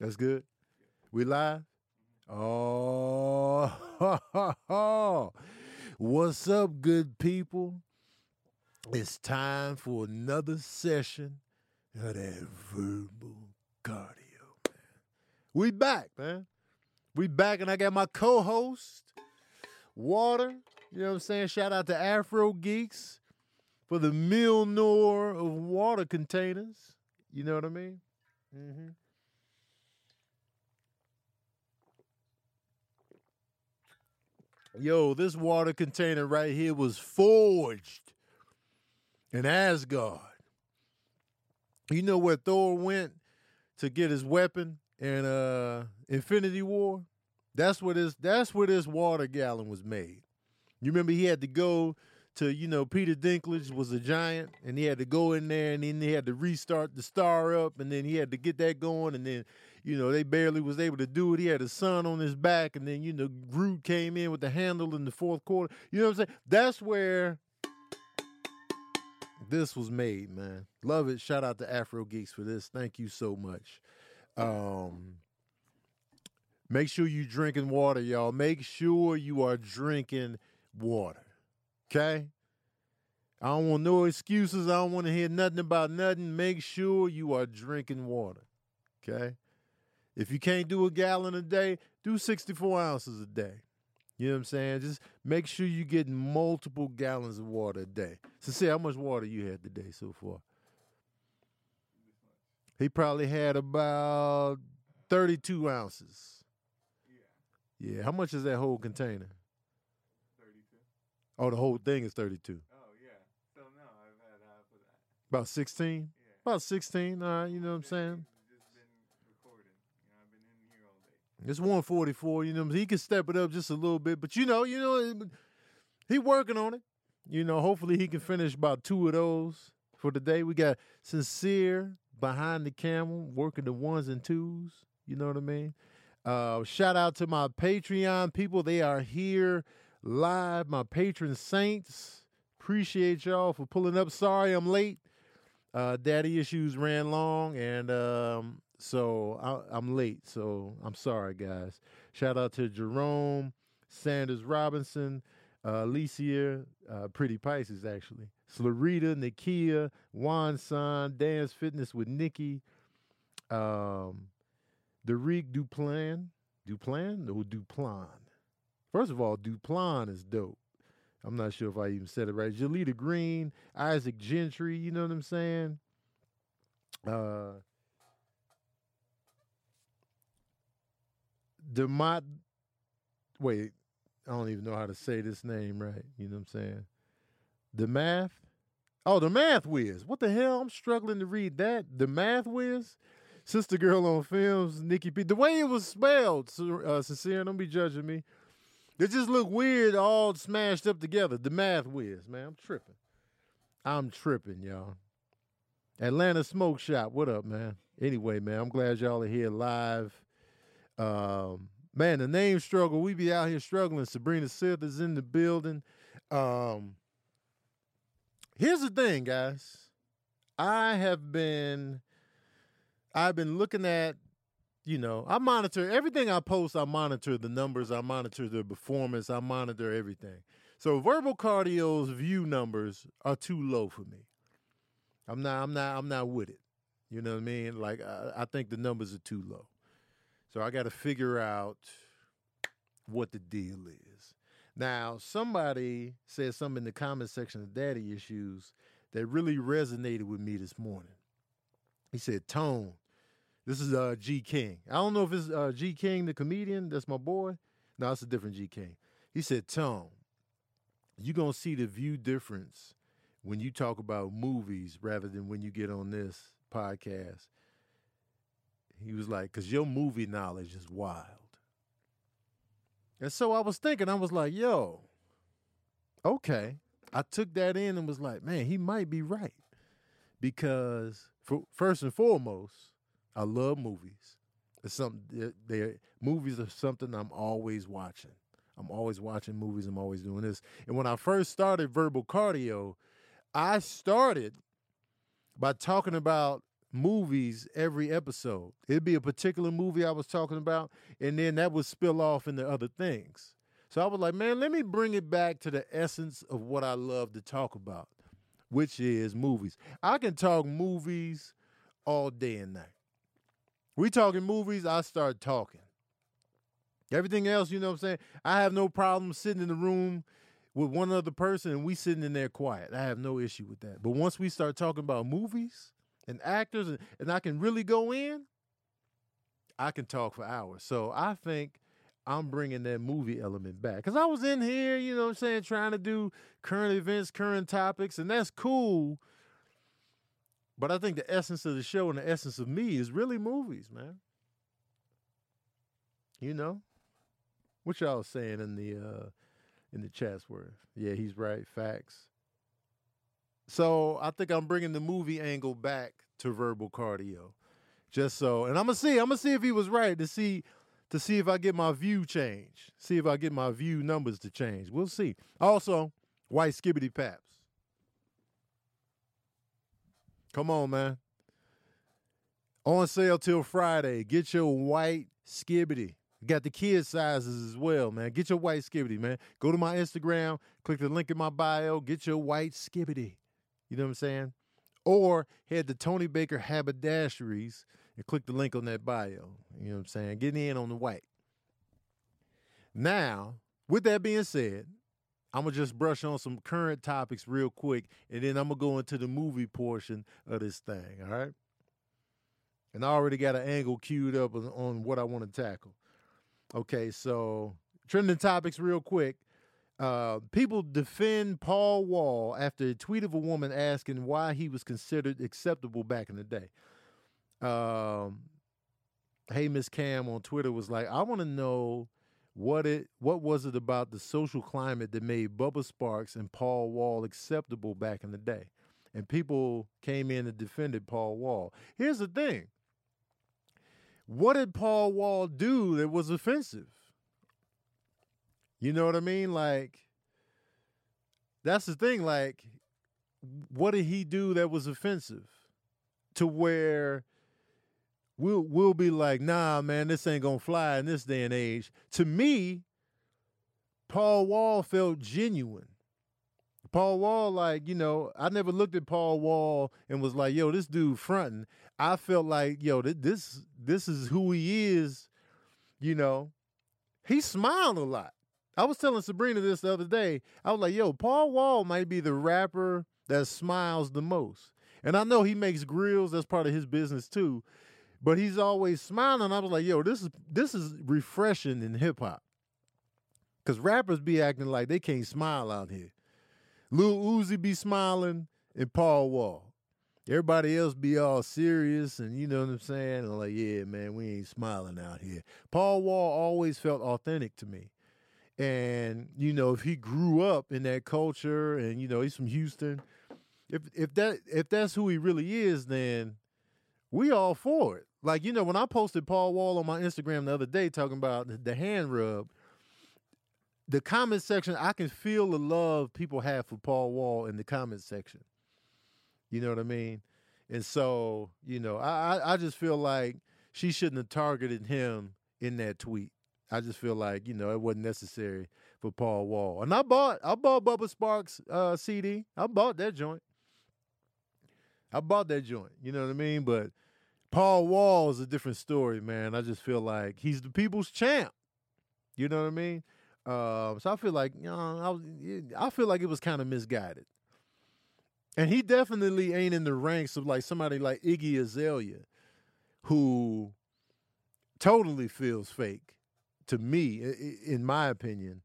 That's good. We live? Oh, what's up, good people? It's time for another session of that verbal cardio, man. We back, man. We back, and I got my co-host, Water. You know what I'm saying? Shout out to Afro Geeks for the Mjolnir of water containers. You know what I mean? Mm-hmm. Yo, this water container right here was forged in Asgard. You know where Thor went to get his weapon in uh Infinity War? That's where this that's where this water gallon was made. You remember he had to go to, you know, Peter Dinklage was a giant and he had to go in there and then he had to restart the star up and then he had to get that going and then, you know, they barely was able to do it. He had a son on his back and then, you know, Groot came in with the handle in the fourth quarter. You know what I'm saying? That's where this was made, man. Love it. Shout out to Afro Geeks for this. Thank you so much. Um Make sure you drinking water, y'all. Make sure you are drinking water. Okay? I don't want no excuses. I don't want to hear nothing about nothing. Make sure you are drinking water. Okay? If you can't do a gallon a day, do 64 ounces a day. You know what I'm saying? Just make sure you get multiple gallons of water a day. So, see how much water you had today so far. He probably had about 32 ounces. Yeah. Yeah. How much is that whole container? 32. Oh, the whole thing is 32. Oh, yeah. So, no, I've had half of that. About 16? Yeah. About 16, all right, you know what I'm saying? Just been recording. You know, I've been in here all day. It's 144, you know? He can step it up just a little bit, but you know, you know, he working on it. You know, hopefully he can finish about two of those for today. We got Sincere behind the camera, working the ones and twos. You know what I mean? Uh, shout out to my Patreon people. They are here live. My patron saints. Appreciate y'all for pulling up. Sorry I'm late. Uh, daddy issues ran long, and um, so I, I'm late. So I'm sorry, guys. Shout out to Jerome, Sanders Robinson, uh, Alicia, uh, Pretty Pisces, actually. Slarita, Nikia, Juan San, Dance Fitness with Nikki, um, Derek Duplan. Duplan? No, Duplan. First of all, Duplan is dope. I'm not sure if I even said it right. Jalita Green, Isaac Gentry, you know what I'm saying? Uh Demont wait, I don't even know how to say this name right. You know what I'm saying? The math? Oh, the math whiz. What the hell? I'm struggling to read that. The math whiz? Sister Girl on Films, Nikki P. The way it was spelled, uh, sincere, don't be judging me. It just looked weird, all smashed up together. The math whiz, man. I'm tripping. I'm tripping, y'all. Atlanta Smoke Shop, what up, man? Anyway, man, I'm glad y'all are here live. Um, man, the name struggle. We be out here struggling. Sabrina Sith is in the building. Um, here's the thing, guys. I have been I've been looking at, you know, I monitor everything I post, I monitor the numbers, I monitor the performance, I monitor everything. So verbal cardio's view numbers are too low for me. I'm not I'm not I'm not with it. You know what I mean? Like I, I think the numbers are too low. So I got to figure out what the deal is. Now, somebody said something in the comment section of Daddy Issues that really resonated with me this morning. He said, Tone, this is uh, G King. I don't know if it's uh, G King, the comedian. That's my boy. No, it's a different G King. He said, Tone, you're going to see the view difference when you talk about movies rather than when you get on this podcast. He was like, because your movie knowledge is wild. And so I was thinking, I was like, yo, okay. I took that in and was like, man, he might be right. Because for, first and foremost, I love movies. It's something they movies are something I'm always watching. I'm always watching movies. I'm always doing this. And when I first started verbal cardio, I started by talking about movies every episode. It'd be a particular movie I was talking about, and then that would spill off into other things. So I was like, man, let me bring it back to the essence of what I love to talk about, which is movies. I can talk movies all day and night. We talking movies, I start talking. Everything else, you know what I'm saying? I have no problem sitting in the room with one other person and we sitting in there quiet. I have no issue with that. But once we start talking about movies and actors and, and I can really go in, I can talk for hours. So I think I'm bringing that movie element back. Because I was in here, you know what I'm saying, trying to do current events, current topics, and that's cool. But I think the essence of the show and the essence of me is really movies, man. You know? What y'all saying in the uh in the Chatsworth? Yeah, he's right. Facts. So I think I'm bringing the movie angle back to verbal cardio, just so. And I'm gonna see. I'm gonna see if he was right to see to see if I get my view change. See if I get my view numbers to change. We'll see. Also, white skibbity paps. Come on, man. On sale till Friday. Get your white skibbity. Got the kid sizes as well, man. Get your white skibbity, man. Go to my Instagram, click the link in my bio, get your white skibbity. You know what I'm saying? Or head to Tony Baker Haberdasheries and click the link on that bio. You know what I'm saying? Get in on the white. Now, with that being said, I'm gonna just brush on some current topics real quick, and then I'm gonna go into the movie portion of this thing. All right. And I already got an angle queued up on, on what I want to tackle. Okay, so trending topics real quick. Uh, people defend Paul Wall after a tweet of a woman asking why he was considered acceptable back in the day. Um, hey, Miss Cam on Twitter was like, I want to know what it what was it about the social climate that made Bubba Sparxxx and Paul Wall acceptable back in the day? And people came in and defended Paul Wall. Here's the thing. What did Paul Wall do that was offensive? You know what I mean? Like, that's the thing. Like, what did he do that was offensive to where we'll we'll be like, nah, man, this ain't gonna fly in this day and age. To me, Paul Wall felt genuine. Paul Wall, like, you know, I never looked at Paul Wall and was like, yo, this dude fronting. I felt like, yo, this this is who he is, you know. He smiled a lot. I was telling Sabrina this the other day. I was like, yo, Paul Wall might be the rapper that smiles the most. And I know he makes grills, that's part of his business too. But he's always smiling. I was like, yo, this is this is refreshing in hip hop. Cause rappers be acting like they can't smile out here. Lil Uzi be smiling and Paul Wall. Everybody else be all serious and you know what I'm saying? And like, yeah, man, we ain't smiling out here. Paul Wall always felt authentic to me. And, you know, if he grew up in that culture and, you know, he's from Houston, if if that if that's who he really is, then we all for it. Like, you know, when I posted Paul Wall on my Instagram the other day talking about the hand rub, the comment section, I can feel the love people have for Paul Wall in the comment section. You know what I mean? And so, you know, I, I just feel like she shouldn't have targeted him in that tweet. I just feel like, you know, it wasn't necessary for Paul Wall. And I bought I bought Bubba Sparxxx uh, CD. I bought that joint. I bought that joint. You know what I mean? But Paul Wall is a different story, man. I just feel like he's the people's champ. You know what I mean? Uh, so I feel like you know, I, was, I feel like it was kind of misguided. And he definitely ain't in the ranks of like somebody like Iggy Azalea, who totally feels fake to me, in my opinion,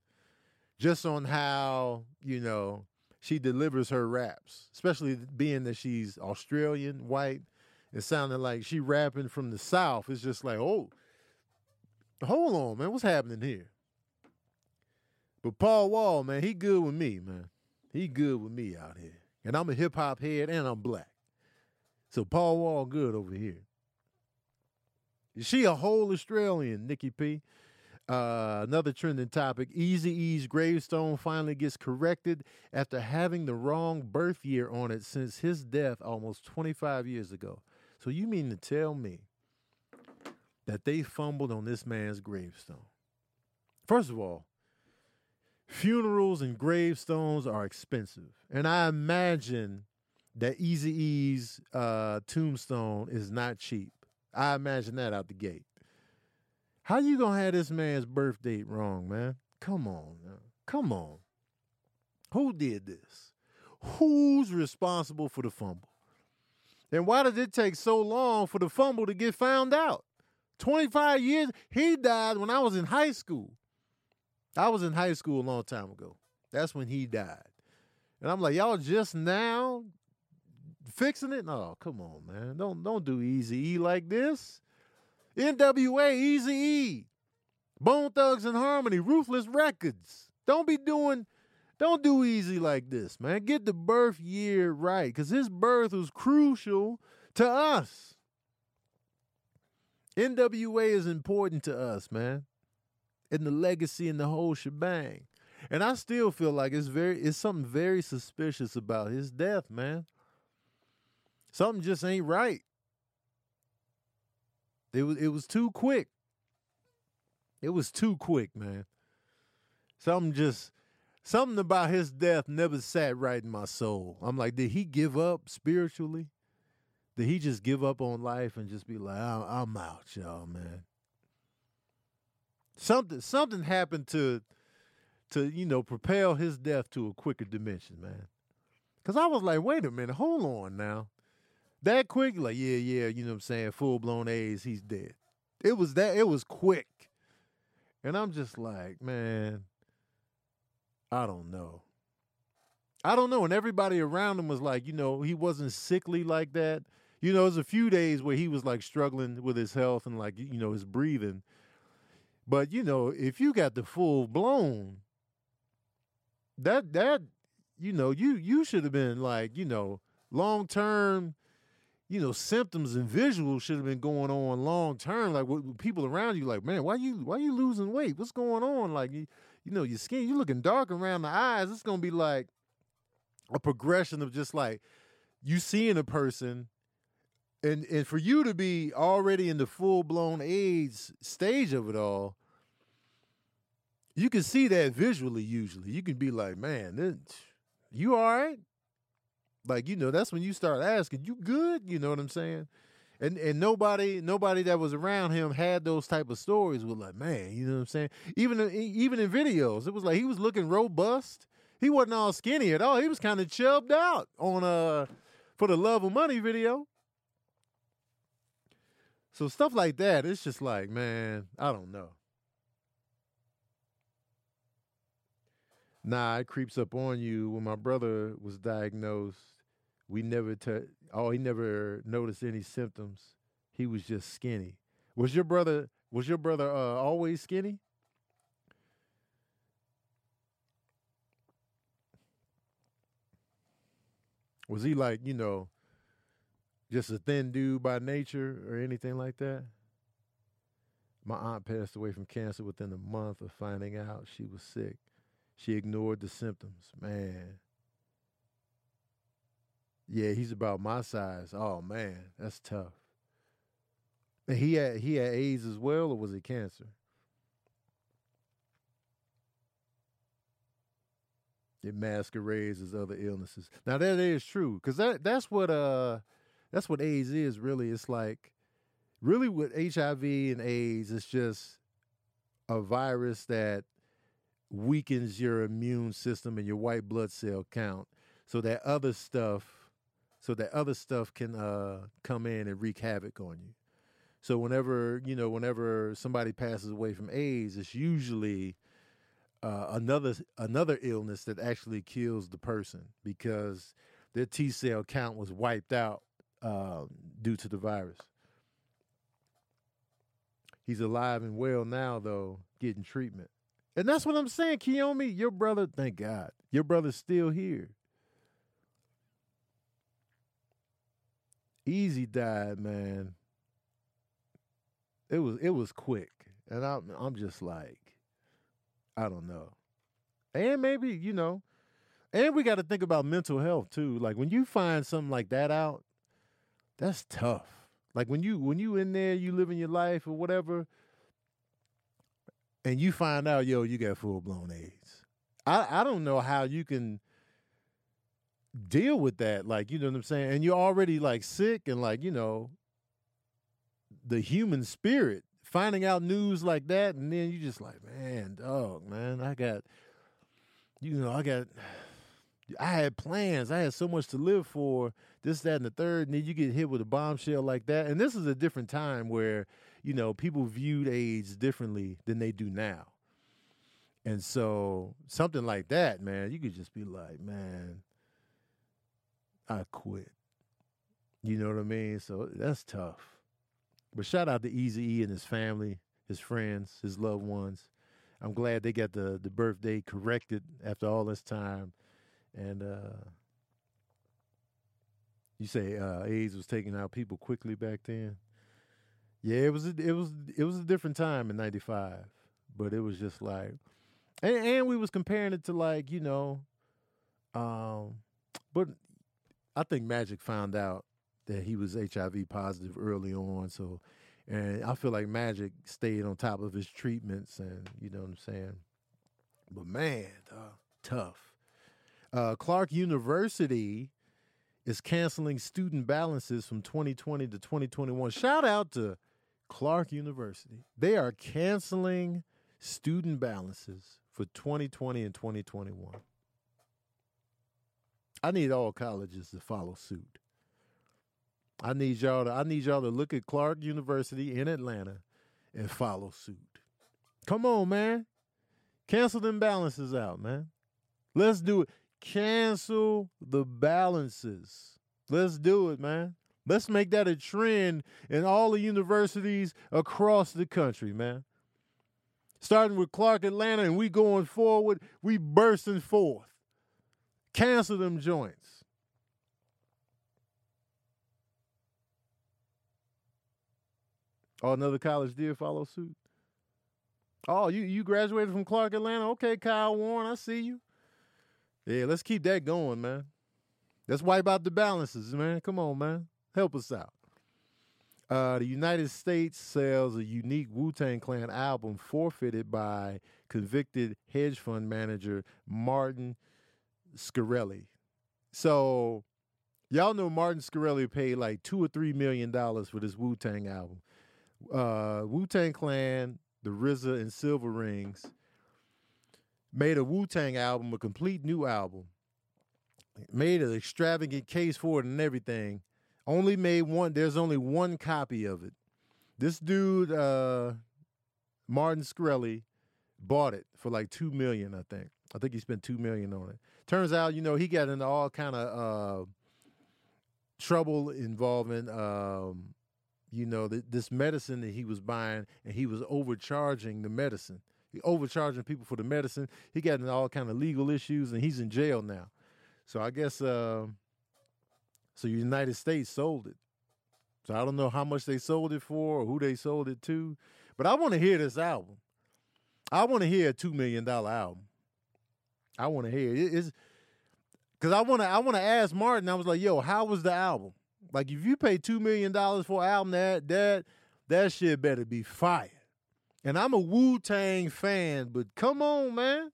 just on how, you know, she delivers her raps, especially being that she's Australian, white. and sounding like she rapping from the South. It's just like, oh, hold on, man, what's happening here? But Paul Wall, man, he good with me, man. He good with me out here. And I'm a hip hop head and I'm black. So Paul Wall good over here. Is she a whole Australian, Nikki P? Uh, another trending topic Eazy-E's gravestone finally gets corrected after having the wrong birth year on it since his death almost 25 years ago. So you mean to tell me that they fumbled on this man's gravestone? First of all, funerals and gravestones are expensive. And I imagine that Eazy-E's uh, tombstone is not cheap. I imagine that out the gate. How you gonna have this man's birth date wrong, man? Come on, man. come on. Who did this? Who's responsible for the fumble? And why did it take so long for the fumble to get found out? 25 years? He died when I was in high school. I was in high school a long time ago. That's when he died. And I'm like, y'all just now fixing it? No, come on, man. Don't don't do Easy E like this. NWA, Easy E, Bone Thugs and Harmony, Ruthless Records. Don't be doing, don't do Eazy like this, man. Get the birth year right, because his birth was crucial to us. NWA is important to us, man. And the legacy and the whole shebang. And I still feel like it's very it's something very suspicious about his death, man. Something just ain't right. It was it was too quick. It was too quick, man. Something just something about his death never sat right in my soul. I'm like, did he give up spiritually? Did he just give up on life and just be like, I'm out, y'all, man? Something something happened to to you know propel his death to a quicker dimension, man. Cause I was like, wait a minute, hold on now. That quick, like, yeah, yeah, you know what I'm saying? Full blown AIDS, he's dead. It was that, it was quick. And I'm just like, man, I don't know. I don't know. And everybody around him was like, you know, he wasn't sickly like that. You know, it was a few days where he was like struggling with his health and like, you know, his breathing. But, you know, if you got the full blown, that, that, you know, you, you should have been like, you know, long term you know, symptoms and visuals should have been going on long term. Like what people around you, like, man, why you why you losing weight? What's going on? Like you, you know, your skin, you looking dark around the eyes. It's gonna be like a progression of just like you seeing a person and and for you to be already in the full blown AIDS stage of it all, you can see that visually. Usually, you can be like, "Man, this, you all right? Like, you know, that's when you start asking, you good? You know what I'm saying? And and nobody nobody that was around him had those type of stories with like, man, you know what I'm saying? Even even in videos, it was like he was looking robust. He wasn't all skinny at all. He was kind of chubbed out on uh for the love of money video. So stuff like that, it's just like, man, I don't know. Nah, it creeps up on you. When my brother was diagnosed, we never t- oh he never noticed any symptoms. He was just skinny. Was your brother was your brother uh, always skinny? Was he like, you know, just a thin dude by nature or anything like that? My aunt passed away from cancer within a month of finding out she was sick. She ignored the symptoms. Man. Yeah, he's about my size. Oh man, that's tough. And he had he had AIDS as well, or was it cancer? It masquerades as other illnesses. Now that is true, because that that's what uh that's what AIDS is really. It's like really with HIV and AIDS, it's just a virus that weakens your immune system and your white blood cell count so that other stuff so that other stuff can uh, come in and wreak havoc on you so whenever you know whenever somebody passes away from aids it's usually uh, another another illness that actually kills the person because their T cell count was wiped out uh, due to the virus. He's alive and well now, though, getting treatment. And that's what I'm saying, Kiyomi. Your brother, thank God, your brother's still here. Eazy died, man. It was it was quick, and I'm I'm just like, I don't know. And maybe you know, and we got to think about mental health too. Like when you find something like that out, that's tough. Like when you when you in there, you living your life or whatever, and you find out, yo, you got full blown AIDS. I I don't know how you can deal with that. Like, you know what I'm saying? And you're already like sick and like, you know, the human spirit finding out news like that, and then you just like, man, dog, man, I got, you know, I got, I had plans, I had so much to live for, this, that, and the third, and then you get hit with a bombshell like that, and this is a different time where, you know, people viewed AIDS differently than they do now. And so something like that, man, you could just be like, man, I quit. You know what I mean? So that's tough. But shout out to Easy E and his family, his friends, his loved ones. I'm glad they got the the birthday corrected after all this time. And uh you say uh AIDS was taking out people quickly back then. Yeah, it was a, it was it was a different time in 95. But it was just like and, and we was comparing it to like, you know, um but I think Magic found out that he was HIV positive early on. So, and I feel like Magic stayed on top of his treatments, and you know what I'm saying. But man, uh, tough. Uh, Clark University is canceling student balances from 2020 to 2021. Shout out to Clark University. They are canceling student balances for 2020 and 2021. I need all colleges to follow suit. I need y'all to I need y'all to look at Clark University in Atlanta and follow suit. Come on, man. Cancel them balances out, man. Let's do it. Cancel the balances. Let's do it, man. Let's make that a trend in all the universities across the country, man. Starting with Clark Atlanta and we going forward, we bursting forth. Cancel them joints. Oh, another college did follow suit. Oh, you you graduated from Clark Atlanta? Okay, Kyle Warren, I see you. Yeah, let's keep that going, man. Let's wipe out the balances, man. Come on, man. Help us out. Uh, the United States sells a unique Wu Tang Clan album forfeited by convicted hedge fund manager Martin Shkreli. So, y'all know Martin Shkreli paid like two or three million dollars for this Wu Tang album. Uh, Wu Tang Clan, the RZA and Cilvaringz made a Wu Tang album, a complete new album. Made an extravagant case for it and everything. Only made one. There's only one copy of it. This dude, uh, Martin Shkreli, bought it for like two million. I think. I think he spent two million on it. Turns out, you know, he got into all kind of uh, trouble involving, um, you know, th- this medicine that he was buying, and he was overcharging the medicine. He overcharging people for the medicine. He got into all kind of legal issues, and he's in jail now. So I guess, uh, so United States sold it. So I don't know how much they sold it for or who they sold it to, but I want to hear this album. I want to hear a two million dollar album. I want to hear it. It's because I want to. I want to ask Martin. I was like, "Yo, how was the album? Like, if you pay two million dollars for an album, that that that shit better be fire." And I'm a Wu Tang fan, but come on, man,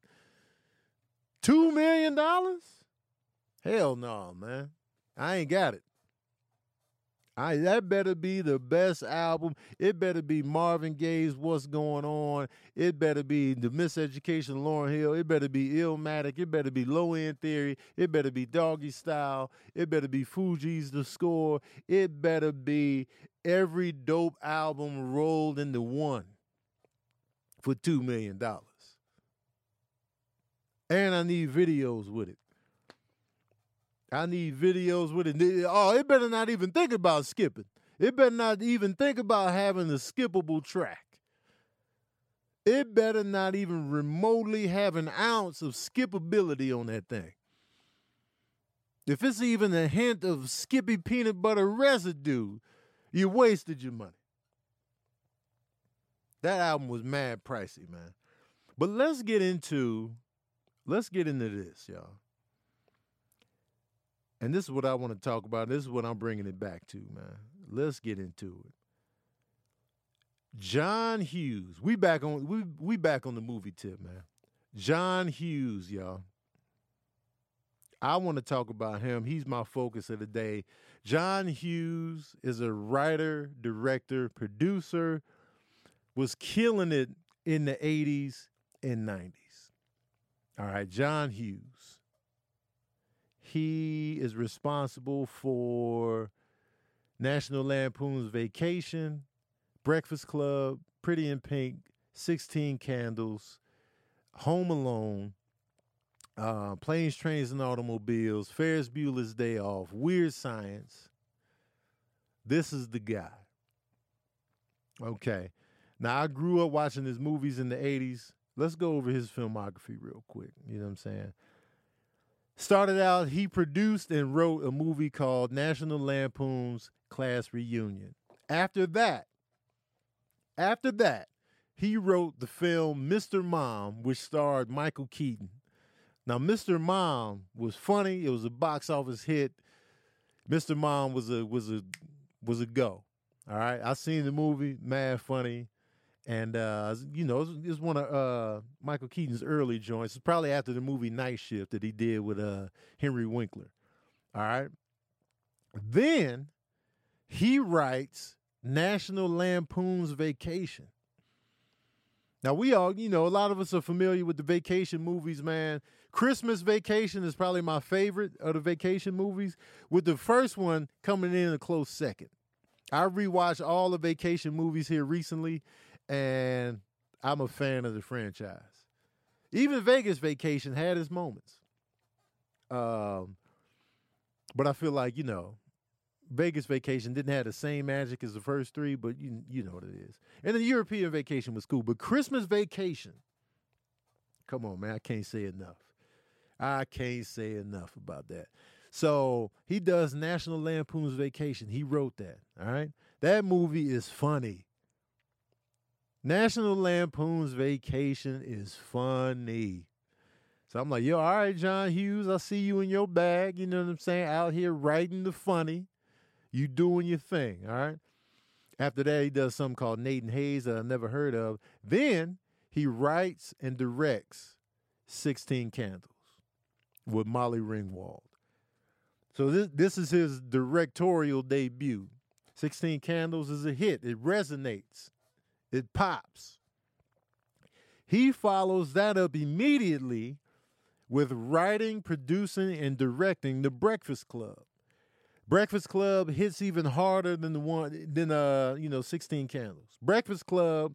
two million dollars? Hell no, man. I ain't got it. I that better be the best album. It better be Marvin Gaye's What's Going On. It better be the Miseducation Lauryn Hill. It better be Illmatic. It better be Low End Theory. It better be Doggy Style. It better be Fugees the Score. It better be every dope album rolled into one for two million dollars. And I need videos with it. I need videos with it. Oh, it better not even think about skipping. It better not even think about having a skippable track. It better not even remotely have an ounce of skippability on that thing. If it's even a hint of Skippy peanut butter residue, you wasted your money. That album was mad pricey, man. But let's get into let's get into this, y'all. And this is what I want to talk about. This is what I'm bringing it back to, man. Let's get into it. John Hughes. We back on we we back on the movie tip, man. John Hughes, y'all. I want to talk about him. He's my focus of the day. John Hughes is a writer, director, producer, was killing it in the 80s and 90s. All right, John Hughes. He is responsible for National Lampoon's Vacation, Breakfast Club, Pretty in Pink, 16 Candles, Home Alone, uh, Planes, Trains, and Automobiles, Ferris Bueller's Day Off, Weird Science. This is the guy. Okay. Now, I grew up watching his movies in the 80s. Let's go over his filmography real quick. You know what I'm saying? Started out, he produced and wrote a movie called National Lampoon's Class Reunion. After that, after that, he wrote the film Mr. Mom, which starred Michael Keaton. Now, Mr. Mom was funny. It was a box office hit. Mr. Mom was a was a was a go. All right, I seen the movie, mad funny, and uh, you know it's, one of uh, Michael Keaton's early joints. It's probably after the movie Night Shift that he did with uh, Henry Winkler. All right, then he writes National Lampoon's Vacation. Now we all, you know, a lot of us are familiar with the vacation movies, man. Christmas Vacation is probably my favorite of the vacation movies, with the first one coming in a close second. I rewatched all the vacation movies here recently, and I'm a fan of the franchise. Even Vegas Vacation had its moments. Um, but I feel like, you know, Vegas Vacation didn't have the same magic as the first three, but you you know what it is. And the European Vacation was cool, but Christmas Vacation, come on, man, I can't say enough. I can't say enough about that. So he does National Lampoon's Vacation. He wrote that. All right, that movie is funny. National Lampoon's Vacation is funny. So I'm like, yo, all right, John Hughes, I see you in your bag. You know what I'm saying? Out here writing the funny. You doing your thing, all right? After that, he does something called Nate and Hayes that I never heard of. Then he writes and directs 16 Candles with Molly Ringwald. So this this is his directorial debut. 16 Candles is a hit. It resonates. It pops. He follows that up immediately with writing, producing, and directing The Breakfast Club. Breakfast Club hits even harder than the one than uh you know 16 Candles. Breakfast Club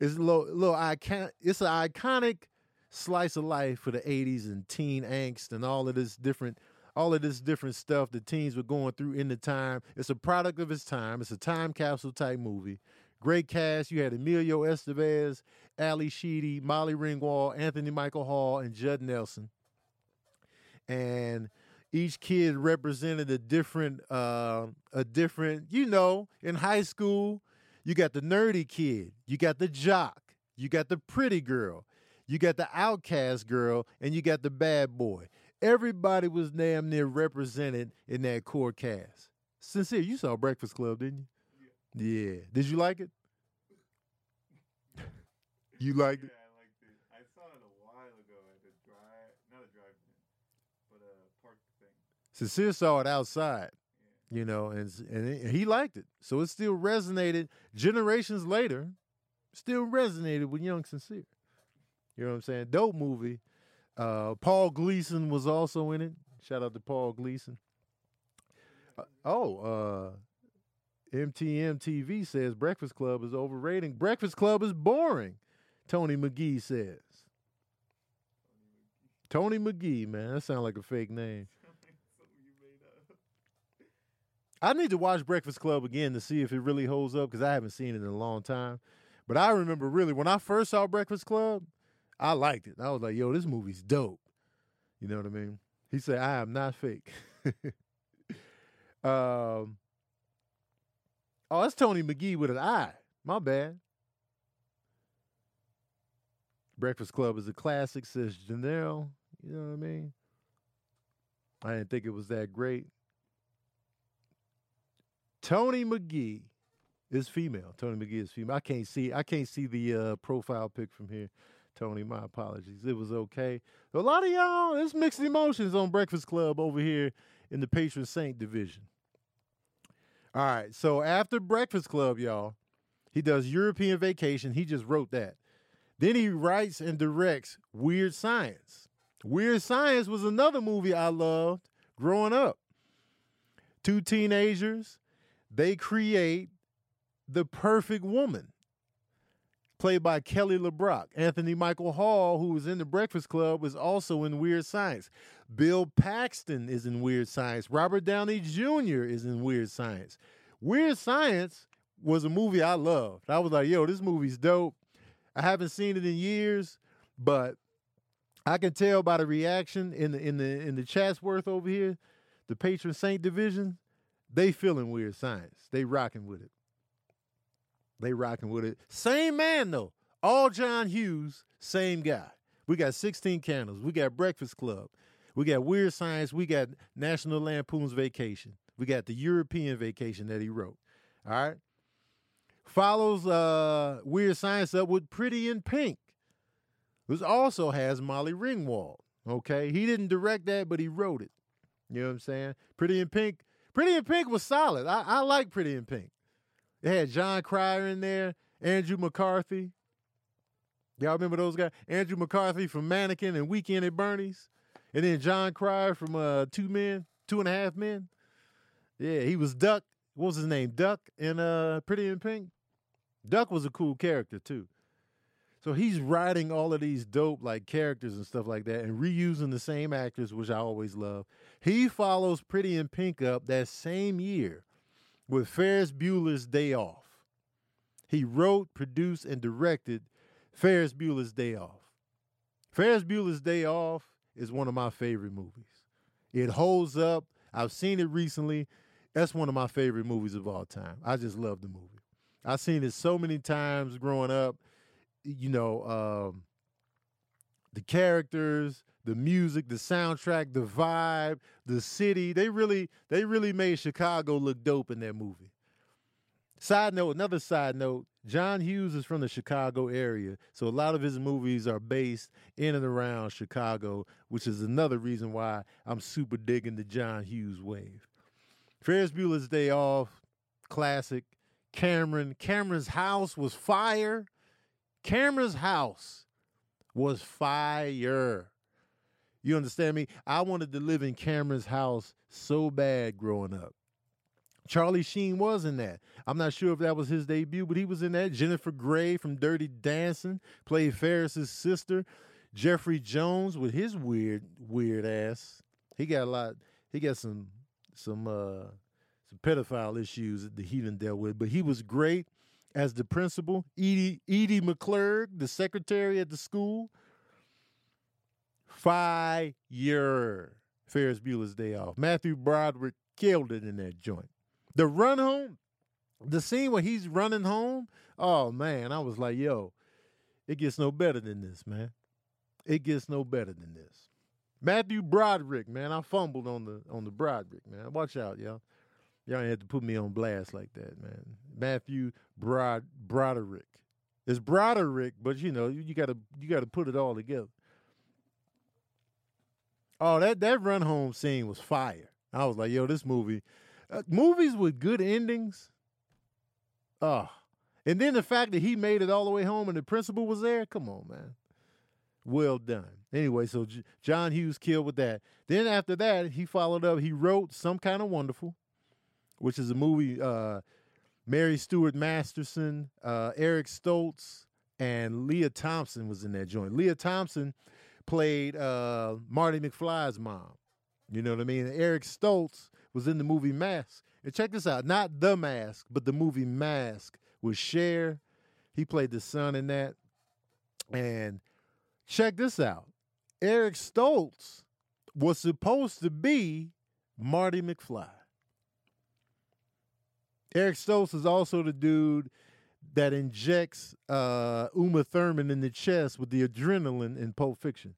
is a little, little icon. It's an iconic slice of life for the 80s and teen angst and all of this different all of this different stuff the teens were going through in the time. It's a product of its time. It's a time capsule type movie. Great cast. You had Emilio Estevez, Ally Sheedy, Molly Ringwald, Anthony Michael Hall, and Judd Nelson. And each kid represented a different uh, a different you know in high school you got the nerdy kid you got the jock you got the pretty girl you got the outcast girl and you got the bad boy everybody was damn near represented in that core cast sincere you saw breakfast club didn't you yeah, yeah. did you like it you liked it? yeah, it I liked it. I saw it a while ago at a drive, not a drive-in, but a park thing. sincere saw it outside you know, and and it- he liked it. So it still resonated generations later, still resonated with Young Sincere. You know what I'm saying? Dope movie. Uh, Paul Gleason was also in it. Shout out to Paul Gleason. Uh, oh, uh, MTM TV says Breakfast Club is overrated. Breakfast Club is boring. Tony McGee says. Tony McGee, man, that sounds like a fake name. I need to watch Breakfast Club again to see if it really holds up because I haven't seen it in a long time. But I remember really when I first saw Breakfast Club, I liked it. I was like, yo, this movie's dope. You know what I mean? He said, I am not fake. um, oh, that's Tony McGee with an I. My bad. Breakfast Club is a classic, says Janelle. You know what I mean? I didn't think it was that great. Tony McGee is female. Tony McGee is female. I can't see. I can't see the uh, profile pic from here. Tony, my apologies. It was okay. A lot of y'all, it's mixed emotions on Breakfast Club over here in the patron saint division. All right. So after Breakfast Club, y'all, he does European Vacation. He just wrote that. Then he writes and directs Weird Science. Weird Science was another movie I loved growing up. Two teenagers, they create the perfect woman, played by Kelly LeBrock. Anthony Michael Hall, who was in the Breakfast Club, was also in Weird Science. Bill Paxton is in Weird Science. Robert Downey Jr. is in Weird Science. Weird Science was a movie I loved. I was like, yo, this movie's dope. I haven't seen it in years, but I can tell by the reaction in the in the in the Chatsworth over here, the patron saint division, they feeling weird science. They rocking with it. They rocking with it. Same man though. All John Hughes, same guy. We got 16 candles. We got Breakfast Club. We got Weird Science. We got National Lampoon's Vacation. We got the European Vacation that he wrote. All right. Follows uh, Weird Science up with Pretty in Pink, which also has Molly Ringwald. Okay. He didn't direct that, but he wrote it. You know what I'm saying? Pretty in Pink. Pretty in Pink was solid. I, I like Pretty in Pink. It had Jon Cryer in there, Andrew McCarthy. Y'all remember those guys? Andrew McCarthy from Mannequin and Weekend at Bernie's. And then Jon Cryer from uh, Two Men, Two and a Half Men. Yeah, he was Duck. What was his name? Duck in uh, Pretty in Pink. Duck was a cool character too. So he's writing all of these dope like characters and stuff like that and reusing the same actors, which I always love. He follows Pretty in Pink up that same year with Ferris Bueller's Day Off. He wrote, produced, and directed Ferris Bueller's Day Off. Ferris Bueller's Day Off is one of my favorite movies. It holds up. I've seen it recently. That's one of my favorite movies of all time. I just love the movie. I've seen it so many times growing up. You know, um, the characters, the music, the soundtrack, the vibe, the city. They really, they really made Chicago look dope in that movie. Side note, another side note, John Hughes is from the Chicago area. So a lot of his movies are based in and around Chicago, which is another reason why I'm super digging the John Hughes wave. Ferris Bueller's Day Off, classic. Cameron, Cameron's house was fire. Cameron's house was fire. You understand me? I wanted to live in Cameron's house so bad growing up. Charlie Sheen was in that. I'm not sure if that was his debut, but he was in that. Jennifer Grey from Dirty Dancing played Ferris's sister. Jeffrey Jones with his weird, weird ass. He got a lot. He got some, some, uh, some pedophile issues that he done dealt with. But he was great as the principal. Edie, Edie McClurg, the secretary at the school. Fire. Ferris Bueller's Day Off. Matthew Broderick killed it in that joint. The run home, the scene where he's running home, oh man, I was like, yo, it gets no better than this, man. It gets no better than this. Matthew Broderick, man, I fumbled on the on the Broderick, man. Watch out, y'all. Y'all ain't had to put me on blast like that, man. Matthew Brod Broderick. It's Broderick, but you know, you, you gotta you gotta put it all together. Oh, that that run home scene was fire. I was like, yo, this movie, uh, movies with good endings. Oh, and then the fact that he made it all the way home and the principal was there. Come on, man. Well done. Anyway, so J- John Hughes killed with that. Then after that, he followed up. He wrote Some Kind of Wonderful, which is a movie. Uh, Mary Stuart Masterson, uh, Eric Stoltz, and Lea Thompson was in that joint. Lea Thompson played uh, Marty McFly's mom. You know what I mean? Eric Stoltz was in the movie Mask. And check this out, not The Mask, but the movie Mask with Cher. He played the son in that. And check this out. Eric Stoltz was supposed to be Marty McFly. Eric Stoltz is also the dude that injects uh, Uma Thurman in the chest with the adrenaline in Pulp Fiction.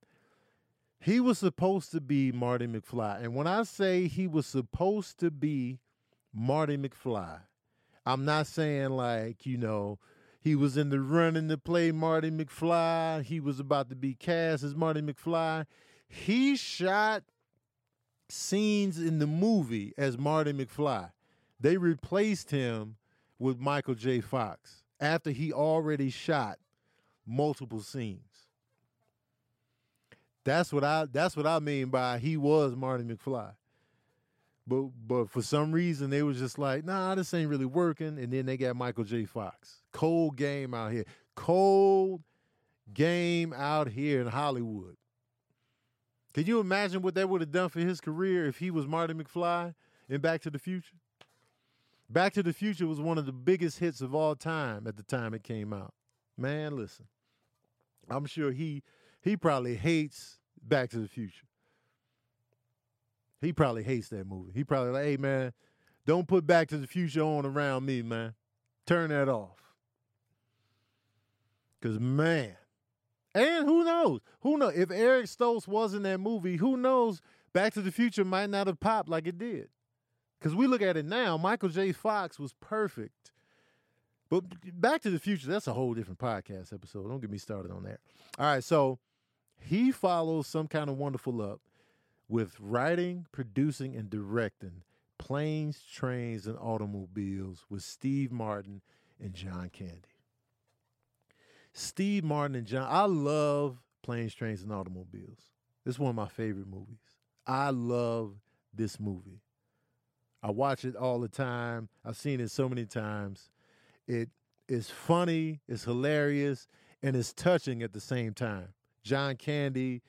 He was supposed to be Marty McFly. And when I say he was supposed to be Marty McFly. I'm not saying like, you know, he was in the running to play Marty McFly. He was about to be cast as Marty McFly. He shot scenes in the movie as Marty McFly. They replaced him with Michael J. Fox after he already shot multiple scenes. That's what I that's what I mean by he was Marty McFly. But but for some reason they was just like, nah, this ain't really working. And then they got Michael J. Fox. Cold game out here. Cold game out here in Hollywood. Can you imagine what that would have done for his career if he was Marty McFly in Back to the Future? Back to the Future was one of the biggest hits of all time at the time it came out. Man, listen. I'm sure he he probably hates Back to the Future. He probably hates that movie. He probably like, hey man, don't put Back to the Future on around me, man. Turn that off. Cause man, and who knows? Who knows? If Eric Stoltz was in that movie, who knows? Back to the Future might not have popped like it did. Because we look at it now, Michael J. Fox was perfect. But Back to the Future, that's a whole different podcast episode. Don't get me started on that. All right, so he follows some kind of wonderful up with writing, producing, and directing Planes, Trains, and Automobiles with Steve Martin and John Candy. Steve Martin and John, I love Planes, Trains, and Automobiles. It's one of my favorite movies. I love this movie. I watch it all the time. I've seen it so many times. It is funny, it's hilarious, and it's touching at the same time. John Candy,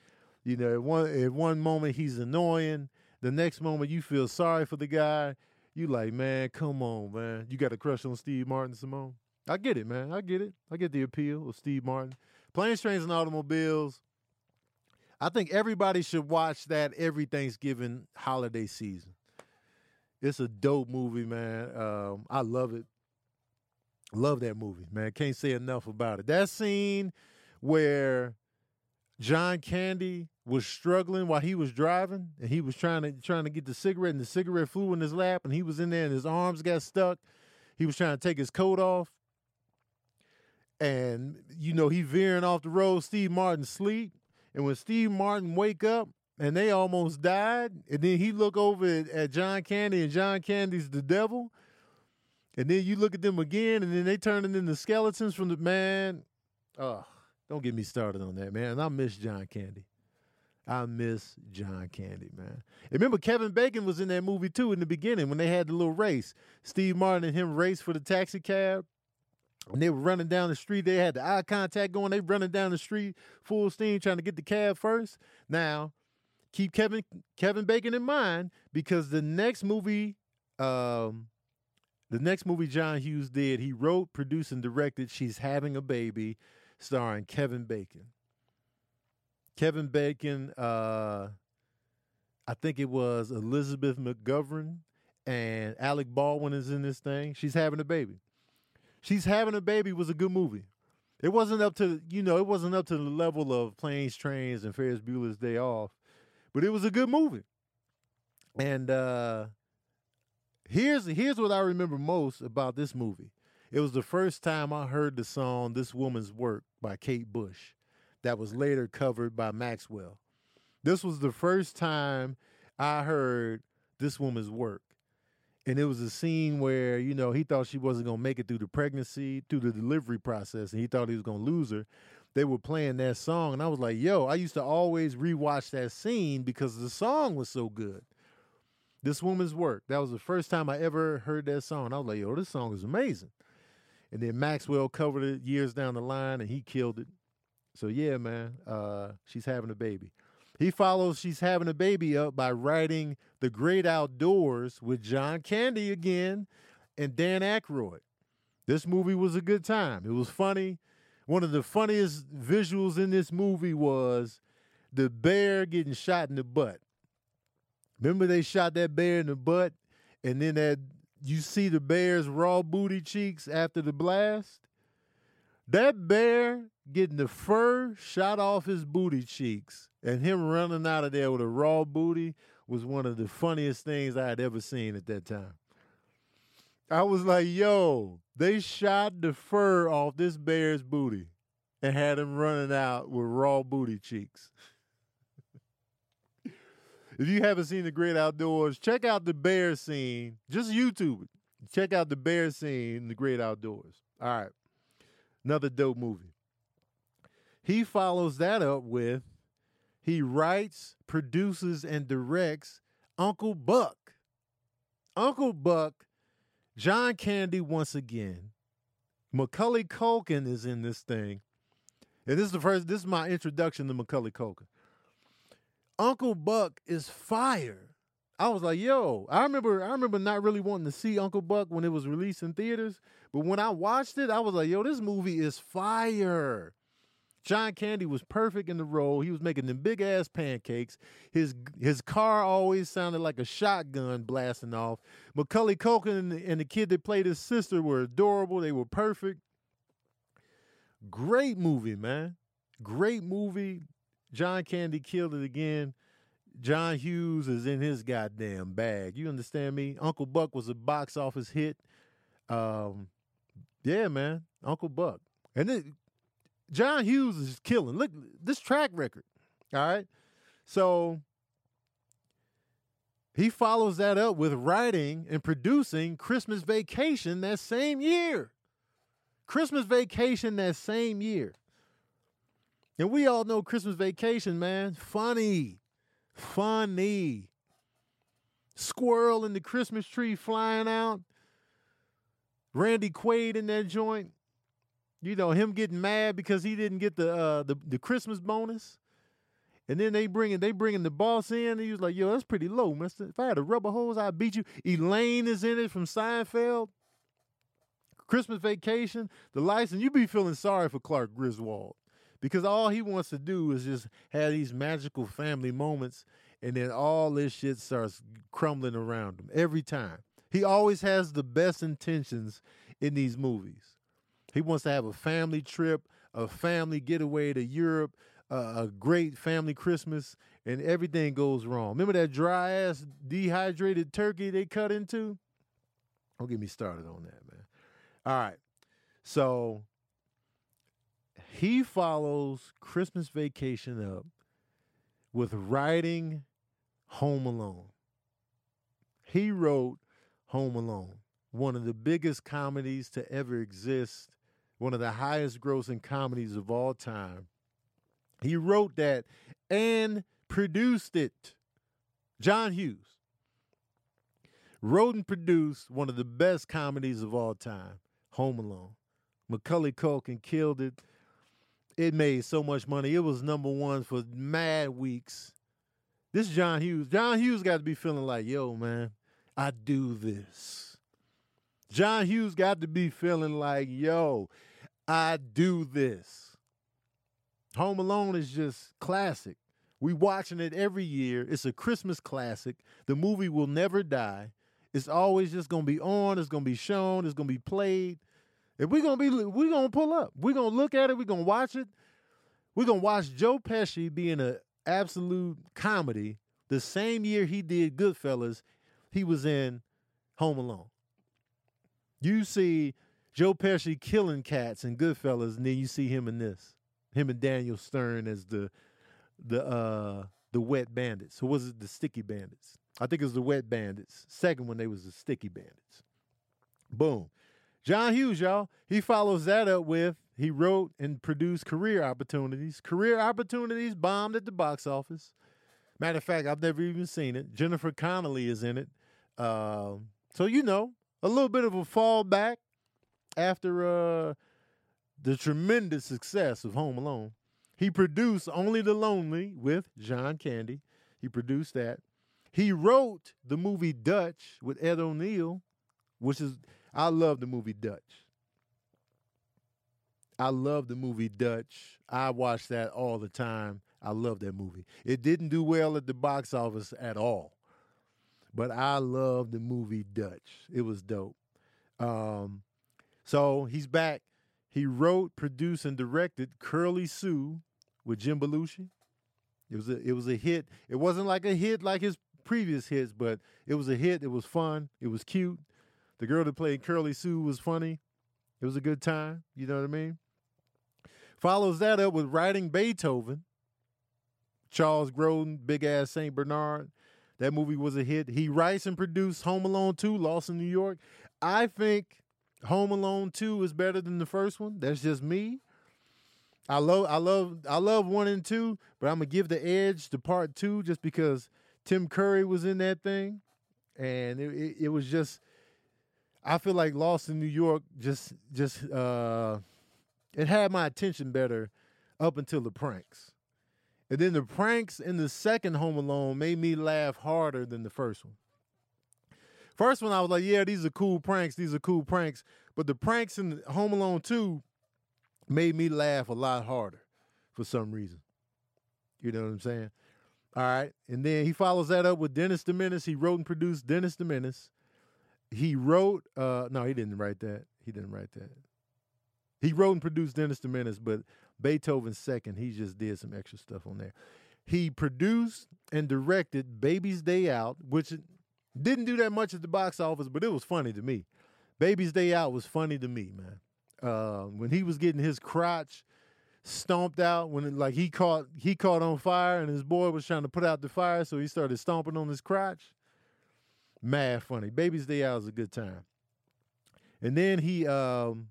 you know, at one at one moment he's annoying, the next moment you feel sorry for the guy. You like, man, come on, man. You got a crush on Steve Martin, Simone? I get it, man. I get it. I get the appeal of Steve Martin. Planes, Trains, and Automobiles. I think everybody should watch that every Thanksgiving holiday season. It's a dope movie, man. Um, I love it. Love that movie, man. Can't say enough about it. That scene where John Candy was struggling while he was driving and he was trying to trying to get the cigarette and the cigarette flew in his lap and he was in there and his arms got stuck. He was trying to take his coat off. And you know, he veering off the road, Steve Martin sleep. And when Steve Martin wake up and they almost died, and then he look over at, at John Candy and John Candy's the devil. And then you look at them again, and then they turning into skeletons from the man. Oh, don't get me started on that, man. I miss John Candy. I miss John Candy, man. And remember, Kevin Bacon was in that movie too in the beginning when they had the little race. Steve Martin and him raced for the taxi cab. And they were running down the street. They had the eye contact going. They running down the street full steam trying to get the cab first. Now, keep Kevin Kevin Bacon in mind because the next movie, um, the next movie John Hughes did, he wrote, produced, and directed She's Having a Baby, starring Kevin Bacon. Kevin Bacon, uh, I think it was Elizabeth McGovern and Alec Baldwin is in this thing. She's having a baby. She's having a baby was a good movie. It wasn't up to you know, it wasn't up to the level of Planes, Trains, and Ferris Bueller's Day Off, but it was a good movie. And uh here's here's what I remember most about this movie. It was the first time I heard the song This Woman's Work by Kate Bush that was later covered by Maxwell. This was the first time I heard This Woman's Work. And it was a scene where, you know, he thought she wasn't going to make it through the pregnancy, through the delivery process, and he thought he was going to lose her. They were playing that song, and I was like, yo, I used to always rewatch that scene because the song was so good. This Woman's Work. That was the first time I ever heard that song. I was like, yo, this song is amazing. And then Maxwell covered it years down the line, and he killed it. So yeah, man, uh, she's having a baby. He follows She's Having a Baby up by writing The Great Outdoors with John Candy again and Dan Aykroyd. This movie was a good time. It was funny. One of the funniest visuals in this movie was the bear getting shot in the butt. Remember they shot that bear in the butt and then that you see the bear's raw booty cheeks after the blast? That bear getting the fur shot off his booty cheeks and him running out of there with a raw booty was one of the funniest things I had ever seen at that time. I was like, yo, they shot the fur off this bear's booty and had him running out with raw booty cheeks. if you haven't seen the great outdoors, check out the bear scene. Just YouTube it. Check out the bear scene in the great outdoors. All right. Another dope movie. He follows that up with he writes, produces, and directs Uncle Buck. Uncle Buck, John Candy once again. Macaulay Culkin is in this thing. And this is the first, this is my introduction to Macaulay Culkin. Uncle Buck is fire. I was like, yo, I remember I remember not really wanting to see Uncle Buck when it was released in theaters, but when I watched it, I was like, yo, this movie is fire. John Candy was perfect in the role. He was making them big ass pancakes. His his car always sounded like a shotgun blasting off. Macaulay Culkin and the, and the kid that played his sister were adorable. They were perfect. Great movie, man. Great movie. John Candy killed it again. John Hughes is in his goddamn bag. You understand me? Uncle Buck was a box office hit. Um, yeah, man. Uncle Buck. And it, John Hughes is killing. Look, this track record. All right. So he follows that up with writing and producing Christmas Vacation that same year. Christmas Vacation that same year. And we all know Christmas Vacation, man. Funny. Funny. Squirrel in the Christmas tree flying out. Randy Quaid in that joint you know him getting mad because he didn't get the uh, the the Christmas bonus, and then they bringing they bringing the boss in. And he was like, "Yo, that's pretty low, Mister. If I had a rubber hose, I'd beat you." Elaine is in it from Seinfeld. Christmas Vacation, the license. You be feeling sorry for Clark Griswold because all he wants to do is just have these magical family moments, and then all this shit starts crumbling around him every time. He always has the best intentions in these movies. He wants to have a family trip, a family getaway to Europe, uh, a great family Christmas, and everything goes wrong. Remember that dry ass dehydrated turkey they cut into? Don't get me started on that, man. All right. So he follows Christmas vacation up with writing Home Alone. He wrote Home Alone, one of the biggest comedies to ever exist one of the highest grossing comedies of all time. He wrote that and produced it. John Hughes wrote and produced one of the best comedies of all time, Home Alone. Macaulay Culkin killed it. It made so much money. It was number one for mad weeks. This John Hughes. John Hughes got to be feeling like, yo, man, I do this. John Hughes got to be feeling like, yo, I do this. Home Alone is just classic. We watching it every year. It's a Christmas classic. The movie will never die. It's always just gonna be on. It's gonna be shown. It's gonna be played. If we're gonna be, we're gonna pull up. We're gonna look at it. We're gonna watch it. We're gonna watch Joe Pesci being an absolute comedy. The same year he did Goodfellas, he was in Home Alone. You see Joe Pesci killing cats in Goodfellas, and then you see him in this, him and Daniel Stern as the the uh the wet bandits. Who was it? The sticky bandits. I think it was the wet bandits. Second one, they was the sticky bandits. Boom. John Hughes, y'all. He follows that up with he wrote and produced Career Opportunities. Career Opportunities bombed at the box office. Matter of fact, I've never even seen it. Jennifer Connelly is in it. Uh, so you know, a little bit of a fallback after uh, the tremendous success of Home Alone, he produced Only the Lonely with John Candy. He produced that. He wrote the movie Dutch with Ed O'Neill, which is, I love the movie Dutch. I love the movie Dutch. I watch that all the time. I love that movie. It didn't do well at the box office at all, but I love the movie Dutch. It was dope. Um, so he's back. He wrote, produced, and directed Curly Sue with Jim Belushi. It was a it was a hit. It wasn't like a hit like his previous hits, but it was a hit. It was fun. It was cute. The girl that played Curly Sue was funny. It was a good time. You know what I mean? Follows that up with writing Beethoven. Charles Grodin, big ass Saint Bernard. That movie was a hit. He writes and produced Home Alone 2, Lost in New York. I think Home Alone 2 is better than the first one. That's just me. I love I love I love one and two, but I'm gonna give the edge to part two just because Tim Curry was in that thing. And it, it, it was just I feel like Lost in New York just just uh it had my attention better up until the pranks. And then the pranks in the second Home Alone made me laugh harder than the first one. First one, I was like, yeah, these are cool pranks. These are cool pranks. But the pranks in Home Alone 2 made me laugh a lot harder for some reason. You know what I'm saying? All right. And then he follows that up with Dennis the Menace. He wrote and produced Dennis the Menace. He wrote, uh, no, he didn't write that. He didn't write that. He wrote and produced Dennis the Menace, but Beethoven's second, he just did some extra stuff on there. He produced and directed Baby's Day Out, which didn't do that much at the box office, but it was funny to me. Baby's Day Out was funny to me, man. Uh, when he was getting his crotch stomped out, when it, like he caught he caught on fire, and his boy was trying to put out the fire, so he started stomping on his crotch. Mad funny. Baby's Day Out was a good time. And then he um,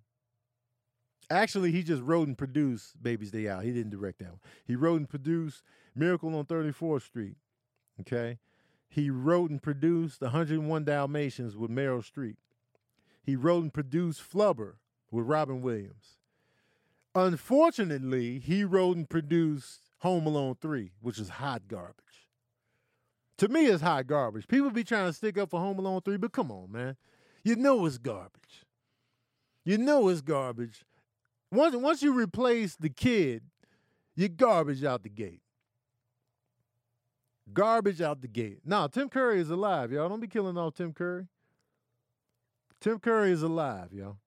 actually he just wrote and produced Baby's Day Out. He didn't direct that one. He wrote and produced Miracle on 34th Street. Okay. He wrote and produced 101 Dalmatians with Meryl Streep. He wrote and produced Flubber with Robin Williams. Unfortunately, he wrote and produced Home Alone 3, which is hot garbage. To me, it's hot garbage. People be trying to stick up for Home Alone 3, but come on, man. You know it's garbage. You know it's garbage. Once, once you replace the kid, you're garbage out the gate. Garbage out the gate. Now, Tim Curry is alive, y'all. Don't be killing off Tim Curry. Tim Curry is alive, y'all.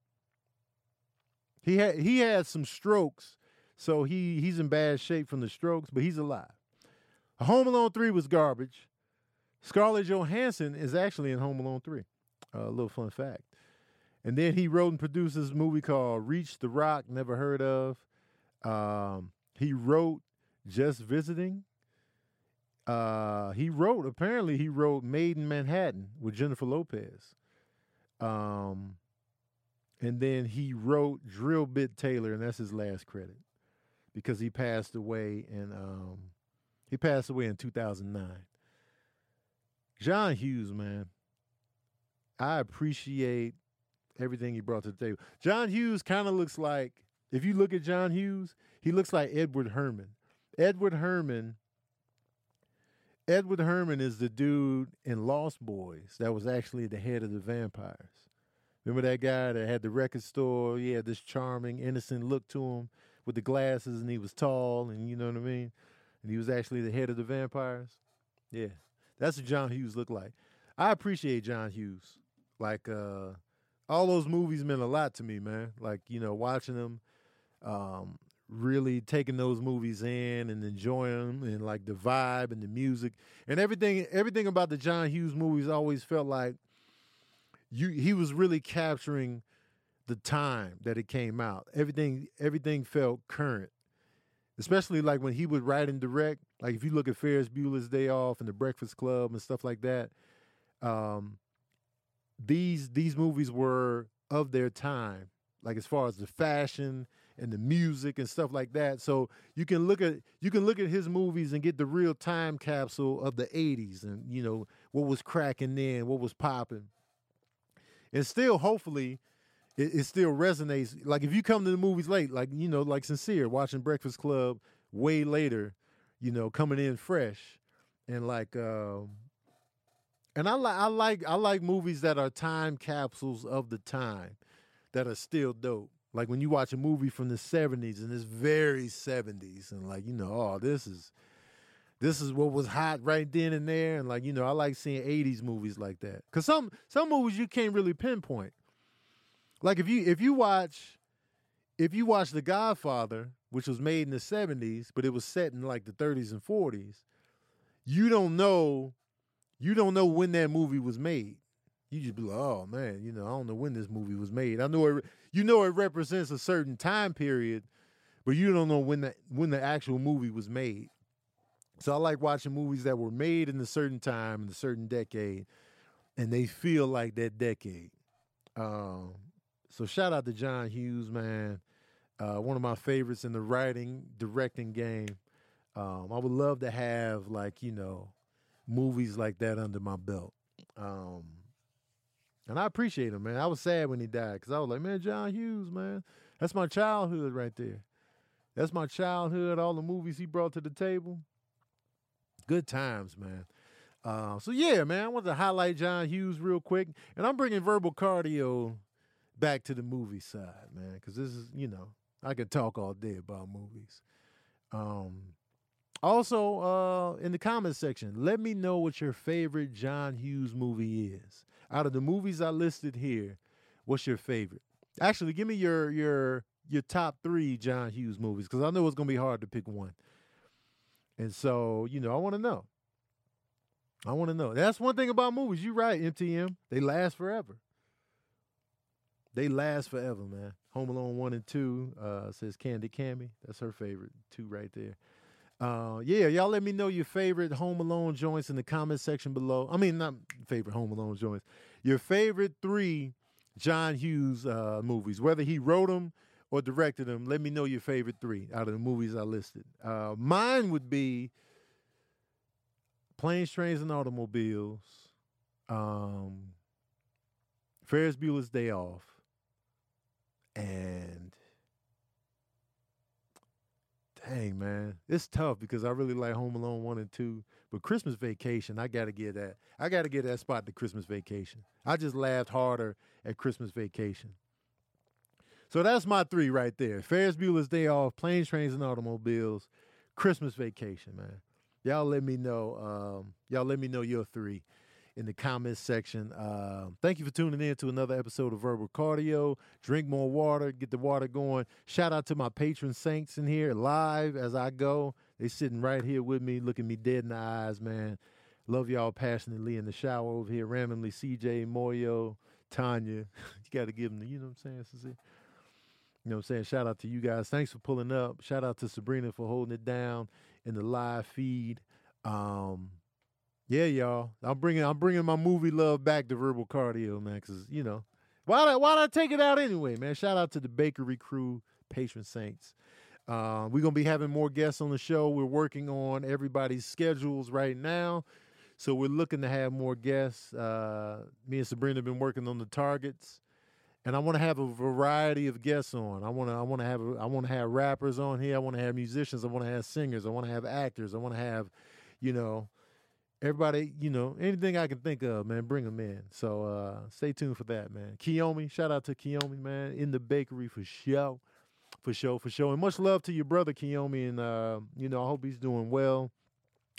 He had he had some strokes, so he he's in bad shape from the strokes, but he's alive. Home Alone 3 was garbage. Scarlett Johansson is actually in Home Alone 3. A uh, little fun fact. And then he wrote and produced this movie called Reach the Rock, never heard of. Um, he wrote Just Visiting. Uh, he wrote, apparently, he wrote Maid in Manhattan with Jennifer Lopez. Um, and then he wrote Drillbit Taylor, and that's his last credit because he passed away in um, he passed away in 2009. John Hughes, man, I appreciate everything he brought to the table. John Hughes kind of looks like, if you look at John Hughes, he looks like Edward Herrmann. Edward Herrmann. Edward Herrmann is the dude in Lost Boys that was actually the head of the vampires. Remember that guy that had the record store? He had this charming, innocent look to him with the glasses, and he was tall, and you know what I mean? And he was actually the head of the vampires. Yeah, that's what John Hughes looked like. I appreciate John Hughes. Like, uh, all those movies meant a lot to me, man. Like you know, watching them, um, really taking those movies in and enjoying them, and like the vibe and the music and everything. Everything about the John Hughes movies always felt like you. He was really capturing the time that it came out. Everything, everything felt current. Especially like when he would write and direct. Like if you look at Ferris Bueller's Day Off and The Breakfast Club and stuff like that. Um, these these movies were of their time, like as far as the fashion and the music and stuff like that. So you can look at you can look at his movies and get the real time capsule of the '80s and you know what was cracking then, what was popping, and still hopefully it, it, still resonates. Like if you come to the movies late, like you know, like sincere watching Breakfast Club way later, you know, coming in fresh and like. Um, and I like I like I like movies that are time capsules of the time that are still dope. Like when you watch a movie from the 70s and it's very 70s and like, you know, oh, this is this is what was hot right then and there and like, you know, I like seeing 80s movies like that. Cuz some some movies you can't really pinpoint. Like if you if you watch if you watch The Godfather, which was made in the 70s, but it was set in like the 30s and 40s, you don't know you don't know when that movie was made. You just be like, oh man, you know, I don't know when this movie was made. I know it. You know, it represents a certain time period, but you don't know when the when the actual movie was made. So I like watching movies that were made in a certain time in a certain decade, and they feel like that decade. Um, so shout out to John Hughes, man. Uh, one of my favorites in the writing directing game. Um, I would love to have like you know movies like that under my belt. Um, and I appreciate him, man. I was sad when he died because I was like, man, John Hughes, man, that's my childhood right there. That's my childhood. All the movies he brought to the table. Good times, man. Uh, so yeah, man, I want to highlight John Hughes real quick, and I'm bringing verbal cardio back to the movie side, man, because this is, you know, I could talk all day about movies. Um, also, uh, in the comments section, let me know what your favorite John Hughes movie is. Out of the movies I listed here, what's your favorite? Actually, give me your your your top three John Hughes movies because I know it's gonna be hard to pick one. And so, you know, I want to know. I want to know. That's one thing about movies. You're right, MTM. They last forever. They last forever, man. Home Alone one and two uh, says Candy Cammy. That's her favorite two right there. Uh, yeah, y'all let me know your favorite Home Alone joints in the comment section below. I mean, not favorite Home Alone joints. Your favorite three John Hughes uh, movies, whether he wrote them or directed them. Let me know your favorite three out of the movies I listed. Uh, mine would be Planes, Trains, and Automobiles, um, Ferris Bueller's Day Off, and dang man, it's tough because I really like Home Alone one and two. But Christmas Vacation, I gotta get that. I gotta get that spot to Christmas Vacation. I just laughed harder at Christmas Vacation. So that's my three right there: Ferris Bueller's Day Off, Planes, Trains, and Automobiles, Christmas Vacation. Man, y'all let me know. Um, y'all let me know your three in the comments section. Uh, thank you for tuning in to another episode of Verbal Cardio. Drink more water, get the water going. Shout out to my patron saints in here live as I go. They sitting right here with me, looking me dead in the eyes, man. Love y'all passionately in the shower over here. Randomly, CJ, Moyo, Tanya. you got to give them the, you know what I'm saying. You know what I'm saying? Shout out to you guys. Thanks for pulling up. Shout out to Sabrina for holding it down in the live feed. Um, yeah, y'all. I'm bringing I'm bringing my movie love back to verbal cardio, man. Cause you know why why I take it out anyway, man? Shout out to the bakery crew, patron saints. Uh, we're gonna be having more guests on the show. We're working on everybody's schedules right now, so we're looking to have more guests. Uh, me and Sabrina have been working on the targets, and I want to have a variety of guests on. I want to I want to have I want to have rappers on here. I want to have musicians. I want to have singers. I want to have actors. I want to have, you know everybody, you know, anything I can think of, man, bring them in. So uh, stay tuned for that, man. Kiyomi, shout out to Kiyomi, man, in the bakery for show, for show, for show, and much love to your brother Kiyomi, and uh, you know, I hope he's doing well.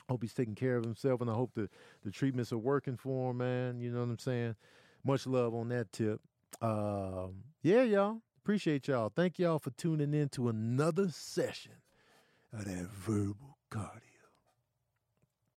Hope he's taking care of himself, and I hope the the treatments are working for him, man. You know what I'm saying? Much love on that tip. Um, yeah, y'all. Appreciate y'all. Thank y'all for tuning in to another session of that verbal cardio.